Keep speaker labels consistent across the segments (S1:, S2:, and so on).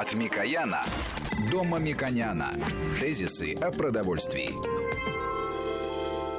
S1: От Микояна до Мамиконяна. Тезисы о продовольствии.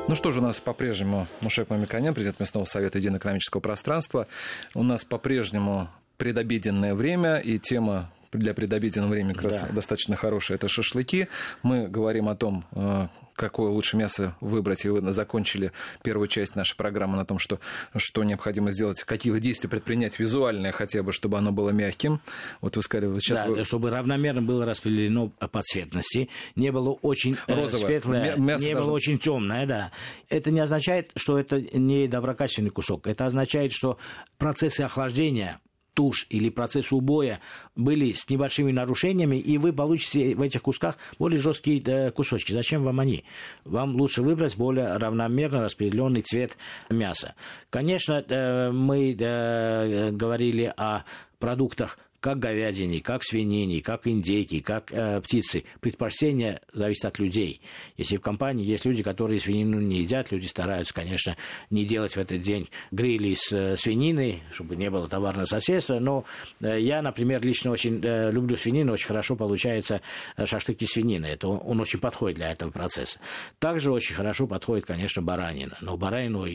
S2: Ну что же, у нас по-прежнему Мушек Мамиконян, президент Местного совета Единого экономического пространства. У нас по-прежнему предобеденное время, и тема для предобеденного времени как раз достаточно хорошая. Это шашлыки. Мы говорим о том, э, какое лучше мясо выбрать, и вы закончили первую часть нашей программы на том, что, что необходимо сделать, какие действия предпринять визуальные хотя бы, чтобы оно было мягким. Вот вы сказали, вот сейчас...
S3: Да,
S2: вы...
S3: чтобы равномерно было распределено по цветности, не было очень э, Розовое. светлое, мясо не должно... было очень темное, да. Это не означает, что это не доброкачественный кусок. Это означает, что процессы охлаждения тушь или процесс убоя были с небольшими нарушениями, и вы получите в этих кусках более жесткие э, кусочки. Зачем вам они? Вам лучше выбрать более равномерно распределенный цвет мяса. Конечно, э, мы э, говорили о продуктах как говядине, как свинине, как индейки, как э, птицы. Предпочтение зависит от людей. Если в компании есть люди, которые свинину не едят, люди стараются, конечно, не делать в этот день грили с э, свининой, чтобы не было товарного соседства. Но э, я, например, лично очень э, люблю свинину, очень хорошо получается э, шашлыки свинины. Это он, он очень подходит для этого процесса. Также очень хорошо подходит, конечно, баранина. Но баранину,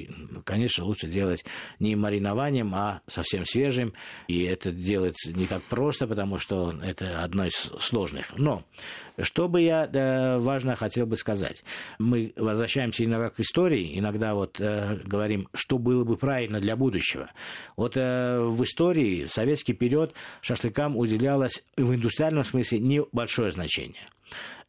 S3: конечно, лучше делать не маринованием, а совсем свежим. И это делается не так просто, потому что это одно из сложных. Но что бы я да, важно хотел бы сказать. Мы возвращаемся иногда к истории, иногда вот э, говорим, что было бы правильно для будущего. Вот э, в истории, в советский период, шашлыкам уделялось в индустриальном смысле небольшое значение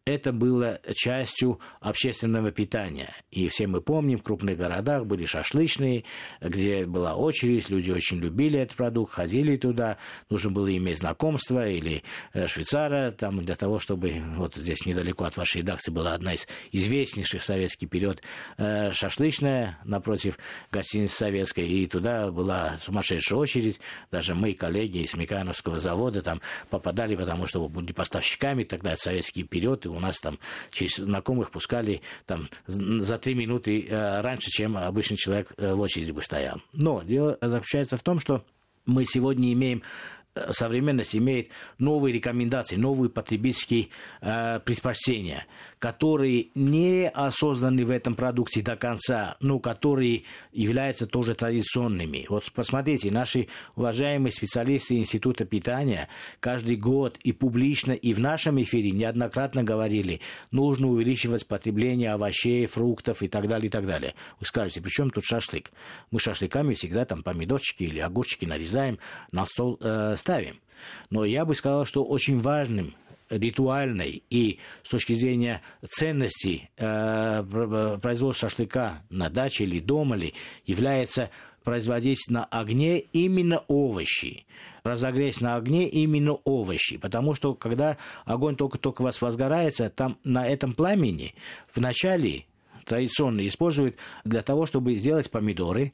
S3: это было частью общественного питания. И все мы помним, в крупных городах были шашлычные, где была очередь, люди очень любили этот продукт, ходили туда, нужно было иметь знакомство или э, швейцара, там, для того, чтобы, вот здесь недалеко от вашей редакции была одна из известнейших в советский период э, шашлычная, напротив гостиницы советской, и туда была сумасшедшая очередь, даже мы, коллеги из Микановского завода, там попадали, потому что были поставщиками тогда в советский период, и у нас там через знакомых пускали там за три минуты э, раньше, чем обычный человек э, в очереди бы стоял. Но дело заключается в том, что мы сегодня имеем современность имеет новые рекомендации, новые потребительские э, предпочтения, которые не осознаны в этом продукте до конца, но которые являются тоже традиционными. Вот посмотрите, наши уважаемые специалисты Института питания каждый год и публично, и в нашем эфире неоднократно говорили, нужно увеличивать потребление овощей, фруктов и так далее, и так далее. Вы скажете, при чем тут шашлык? Мы шашлыками всегда там помидорчики или огурчики нарезаем, на стол э, ставим. Но я бы сказал, что очень важным ритуальной и с точки зрения ценностей э, производства шашлыка на даче или дома ли является производить на огне именно овощи разогреть на огне именно овощи, потому что когда огонь только-только вас возгорается, там на этом пламени вначале традиционно используют для того, чтобы сделать помидоры,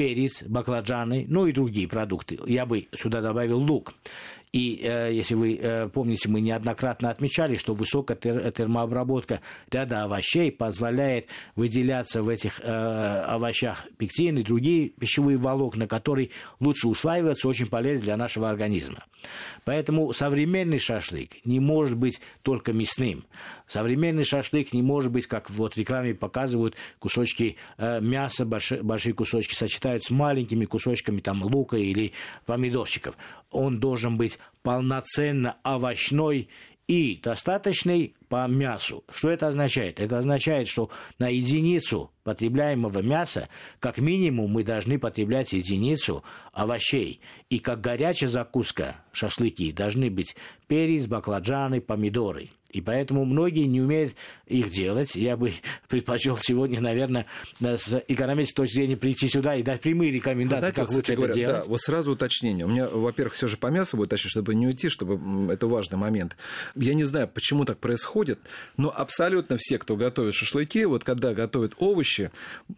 S3: перец, баклажаны, ну и другие продукты. Я бы сюда добавил лук. И э, если вы э, помните, мы неоднократно отмечали, что высокая тер- термообработка ряда овощей позволяет выделяться в этих э, овощах пектин и другие пищевые волокна, которые лучше усваиваются, очень полезны для нашего организма. Поэтому современный шашлык не может быть только мясным. Современный шашлык не может быть, как вот в рекламе показывают, кусочки э, мяса, большие, большие кусочки сочетают с маленькими кусочками там, лука или помидорчиков. Он должен быть полноценно овощной и достаточный по мясу. Что это означает? Это означает, что на единицу потребляемого мяса как минимум мы должны потреблять единицу овощей. И как горячая закуска, шашлыки, должны быть перец, баклажаны, помидоры – и поэтому многие не умеют их делать. Я бы предпочел сегодня, наверное, с экономической точки зрения прийти сюда и дать прямые рекомендации, Знаете, как лучше говоря, это делать.
S2: Да, вот сразу уточнение. У меня, во-первых, все же по мясу будет тащить, чтобы не уйти, чтобы это важный момент. Я не знаю, почему так происходит проходит, но абсолютно все, кто готовит шашлыки, вот когда готовят овощи,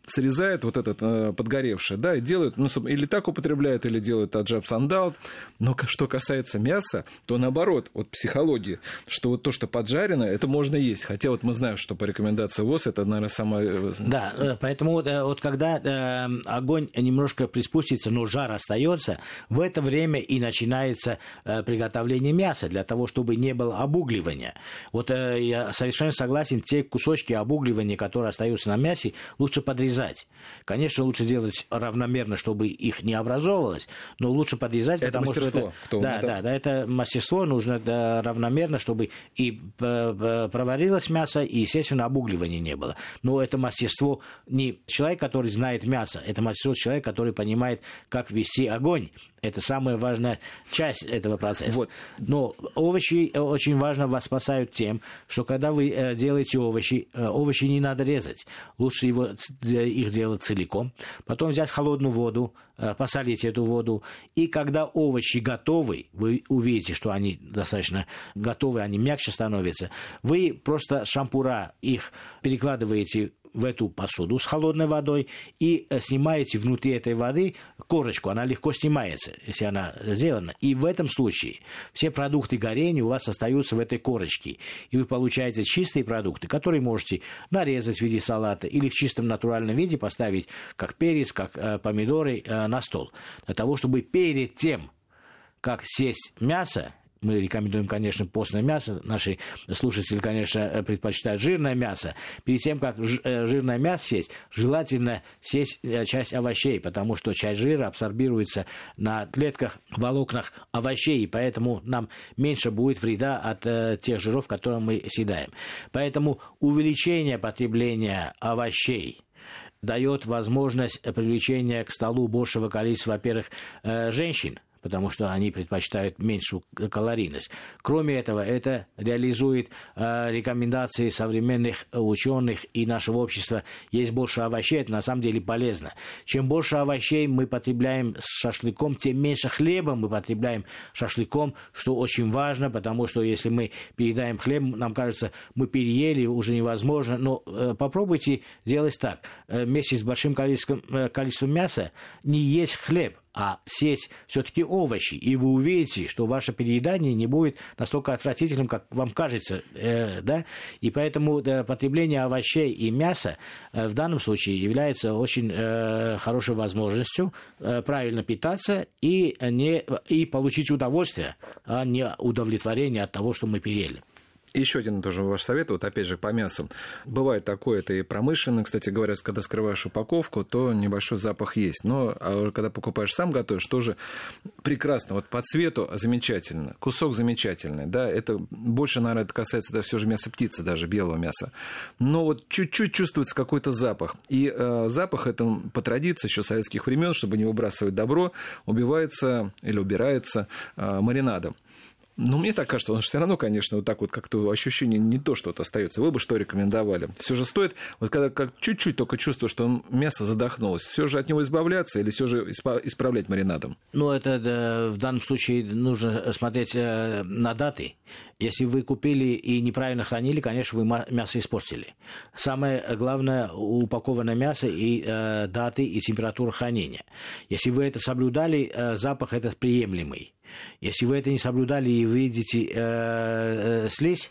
S2: срезают вот этот э, подгоревший, да, и делают, ну, или так употребляют, или делают аджаб сандал. Но что касается мяса, то наоборот, вот психология, что вот то, что поджарено, это можно есть. Хотя вот мы знаем, что по рекомендации ВОЗ это, наверное, самое... Э,
S3: да, э, поэтому вот, вот когда э, огонь немножко приспустится, но жар остается, в это время и начинается э, приготовление мяса для того, чтобы не было обугливания. Вот э, я совершенно согласен, те кусочки обугливания, которые остаются на мясе, лучше подрезать. Конечно, лучше делать равномерно, чтобы их не образовывалось, но лучше подрезать,
S2: это потому что это,
S3: кто да, да, да, это мастерство нужно да, равномерно, чтобы и э, проварилось мясо, и, естественно, обугливания не было. Но это мастерство не человек, который знает мясо, это мастерство человек, который понимает, как вести огонь, это самая важная часть этого процесса. Вот. Но овощи очень важно вас спасают тем, что когда вы э, делаете овощи, э, овощи не надо резать. Лучше его, их делать целиком. Потом взять холодную воду, э, посолить эту воду. И когда овощи готовы, вы увидите, что они достаточно готовы, они мягче становятся, вы просто шампура их перекладываете в эту посуду с холодной водой и э, снимаете внутри этой воды корочку. Она легко снимается, если она сделана. И в этом случае все продукты горения у вас остаются в этой корочке. И вы получаете чистые продукты, которые можете нарезать в виде салата или в чистом натуральном виде поставить как перец, как э, помидоры э, на стол. Для того, чтобы перед тем, как сесть мясо, мы рекомендуем, конечно, постное мясо. Наши слушатели, конечно, предпочитают жирное мясо. Перед тем, как э, жирное мясо съесть, желательно съесть э, часть овощей, потому что часть жира абсорбируется на клетках, волокнах овощей, и поэтому нам меньше будет вреда от э, тех жиров, которые мы съедаем. Поэтому увеличение потребления овощей дает возможность привлечения к столу большего количества, во-первых, женщин, потому что они предпочитают меньшую калорийность. Кроме этого, это реализует э, рекомендации современных ученых и нашего общества. Есть больше овощей, это на самом деле полезно. Чем больше овощей мы потребляем с шашлыком, тем меньше хлеба мы потребляем шашлыком, что очень важно, потому что если мы передаем хлеб, нам кажется, мы переели, уже невозможно. Но э, попробуйте сделать так. Э, вместе с большим количеством, э, количеством мяса не есть хлеб а съесть все-таки овощи, и вы увидите, что ваше переедание не будет настолько отвратительным, как вам кажется, э, да, и поэтому да, потребление овощей и мяса э, в данном случае является очень э, хорошей возможностью э, правильно питаться и, не, и получить удовольствие, а не удовлетворение от того, что мы переели.
S2: Еще один тоже ваш совет, вот опять же по мясу. Бывает такое, это и промышленно, кстати говоря, когда скрываешь упаковку, то небольшой запах есть. Но а когда покупаешь сам готовишь, тоже прекрасно. Вот по цвету замечательно, кусок замечательный, да, это больше, наверное, это касается да, все же мяса птицы, даже белого мяса. Но вот чуть-чуть чувствуется какой-то запах. И э, запах это по традиции еще советских времен, чтобы не выбрасывать добро, убивается или убирается э, маринадом. Ну, мне так кажется, он все равно, конечно, вот так вот как-то ощущение не то, что то остается. Вы бы что рекомендовали? Все же стоит, вот когда как чуть-чуть только чувствую, что мясо задохнулось, все же от него избавляться или все же исправлять маринадом?
S3: Ну, это да, в данном случае нужно смотреть э, на даты. Если вы купили и неправильно хранили, конечно, вы мясо испортили. Самое главное упакованное мясо и э, даты и температура хранения. Если вы это соблюдали, э, запах этот приемлемый. Если вы это не соблюдали и видите э, э, слизь,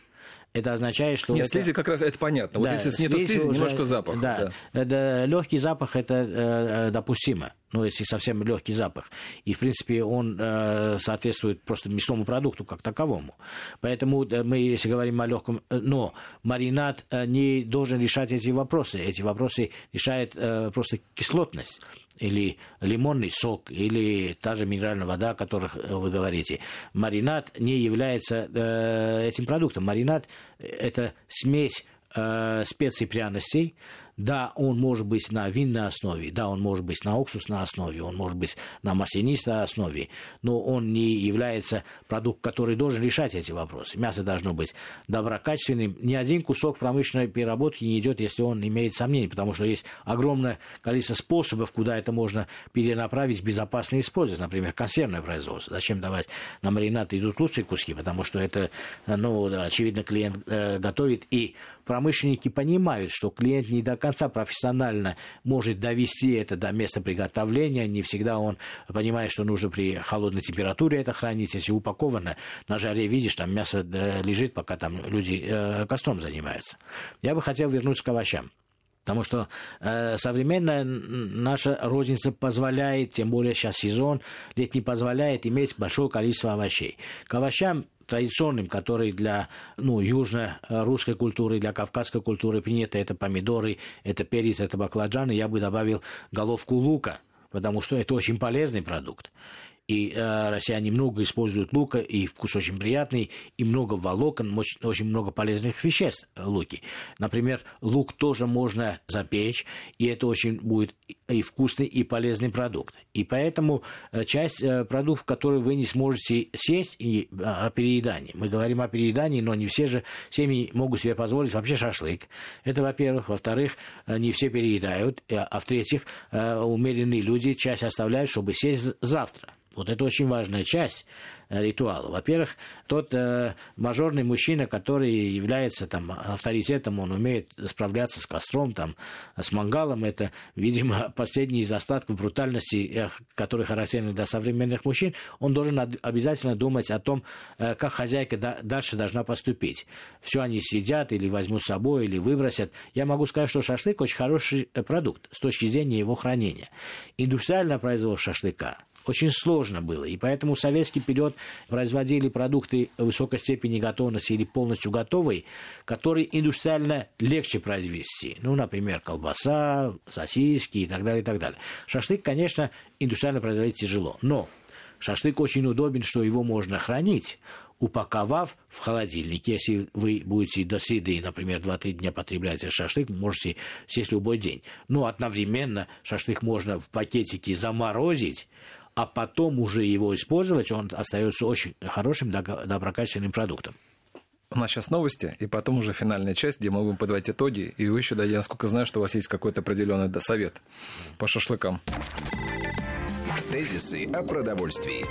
S3: это означает, что...
S2: Нет,
S3: это...
S2: слизи как раз это понятно. Да, вот если нет слизи, уже... немножко запах.
S3: Да, да. да. легкий запах это э, допустимо ну, если совсем легкий запах. И, в принципе, он э, соответствует просто мясному продукту как таковому. Поэтому э, мы, если говорим о легком... Э, но маринад э, не должен решать эти вопросы. Эти вопросы решает э, просто кислотность или лимонный сок, или та же минеральная вода, о которых вы говорите. Маринад не является э, этим продуктом. Маринад – это смесь э, специй пряностей, Да, он может быть на винной основе, да, он может быть на уксусной основе, он может быть на маслянистой основе, но он не является продуктом, который должен решать эти вопросы. Мясо должно быть доброкачественным. Ни один кусок промышленной переработки не идет, если он имеет сомнения, потому что есть огромное количество способов, куда это можно перенаправить безопасно использовать. Например, консервное производство. Зачем давать на маринад идут лучшие куски, потому что это, ну, очевидно, клиент э, готовит, и промышленники понимают, что клиент не до конца профессионально может довести это до места приготовления, не всегда он понимает, что нужно при холодной температуре это хранить, если упаковано на жаре, видишь, там мясо э, лежит, пока там люди э, костром занимаются. Я бы хотел вернуться к овощам. Потому что э, современная наша розница позволяет, тем более сейчас сезон летний позволяет иметь большое количество овощей. К овощам традиционным, которые для ну, южно-русской культуры, для кавказской культуры приняты, это помидоры, это перец, это баклажаны, я бы добавил головку лука, потому что это очень полезный продукт и э, россияне много используют лука, и вкус очень приятный, и много волокон, очень, очень много полезных веществ луки. Например, лук тоже можно запечь, и это очень будет и вкусный, и полезный продукт. И поэтому э, часть э, продуктов, которые вы не сможете съесть, и о переедании. Мы говорим о переедании, но не все же семьи могут себе позволить вообще шашлык. Это, во-первых. Во-вторых, э, не все переедают. А в-третьих, умеренные люди часть оставляют, чтобы съесть завтра. Вот это очень важная часть э, ритуала. Во-первых, тот э, мажорный мужчина, который является там авторитетом, он умеет справляться с костром, там, с мангалом, это, видимо, последний из остатков брутальности, который характерен для современных мужчин, он должен обязательно думать о том, э, как хозяйка да, дальше должна поступить. Все они сидят или возьмут с собой, или выбросят. Я могу сказать, что шашлык очень хороший э, продукт с точки зрения его хранения. Индустриальное производство шашлыка – очень сложно было. И поэтому советский период производили продукты высокой степени готовности или полностью готовые, которые индустриально легче произвести. Ну, например, колбаса, сосиски и так далее, и так далее. Шашлык, конечно, индустриально производить тяжело. Но шашлык очень удобен, что его можно хранить упаковав в холодильник. Если вы будете до среды, например, 2-3 дня потребляете шашлык, можете съесть любой день. Но одновременно шашлык можно в пакетике заморозить, а потом уже его использовать, он остается очень хорошим, доброкачественным продуктом.
S2: У нас сейчас новости, и потом уже финальная часть, где мы будем подводить итоги. И вы еще, да, я насколько знаю, что у вас есть какой-то определенный совет по шашлыкам.
S1: Тезисы о продовольствии.